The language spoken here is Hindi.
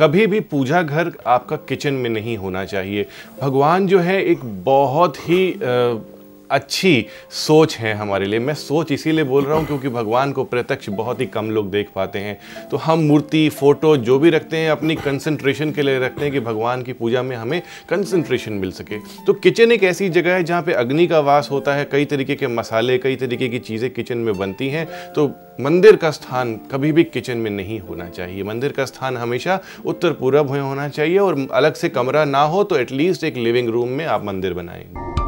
कभी भी पूजा घर आपका किचन में नहीं होना चाहिए। भगवान जो है एक बहुत ही अच्छी सोच है हमारे लिए। मैं सोच इसीलिए बोल रहा हूँ क्योंकि भगवान को प्रत्यक्ष बहुत ही कम लोग देख पाते हैं। तो हम मूर्ति, फ़ोटो, जो भी रखते हैं, अपनी कंसंट्रेशन के लिए रखते हैं कि भगवान की पूजा में हमें कंसंट्रेशन मिल सके। तो किचन एक ऐसी जगह है जहाँ पे अग्नि का वास होता है, कई तरीके के मसाले, कई तरीके की चीज़ें किचन में बनती हैं। तो मंदिर का स्थान कभी भी किचन में नहीं होना चाहिए। मंदिर का स्थान हमेशा उत्तर पूरब में होना चाहिए और अलग से कमरा ना हो तो एटलीस्ट एक लिविंग रूम में आप मंदिर बनाएँगे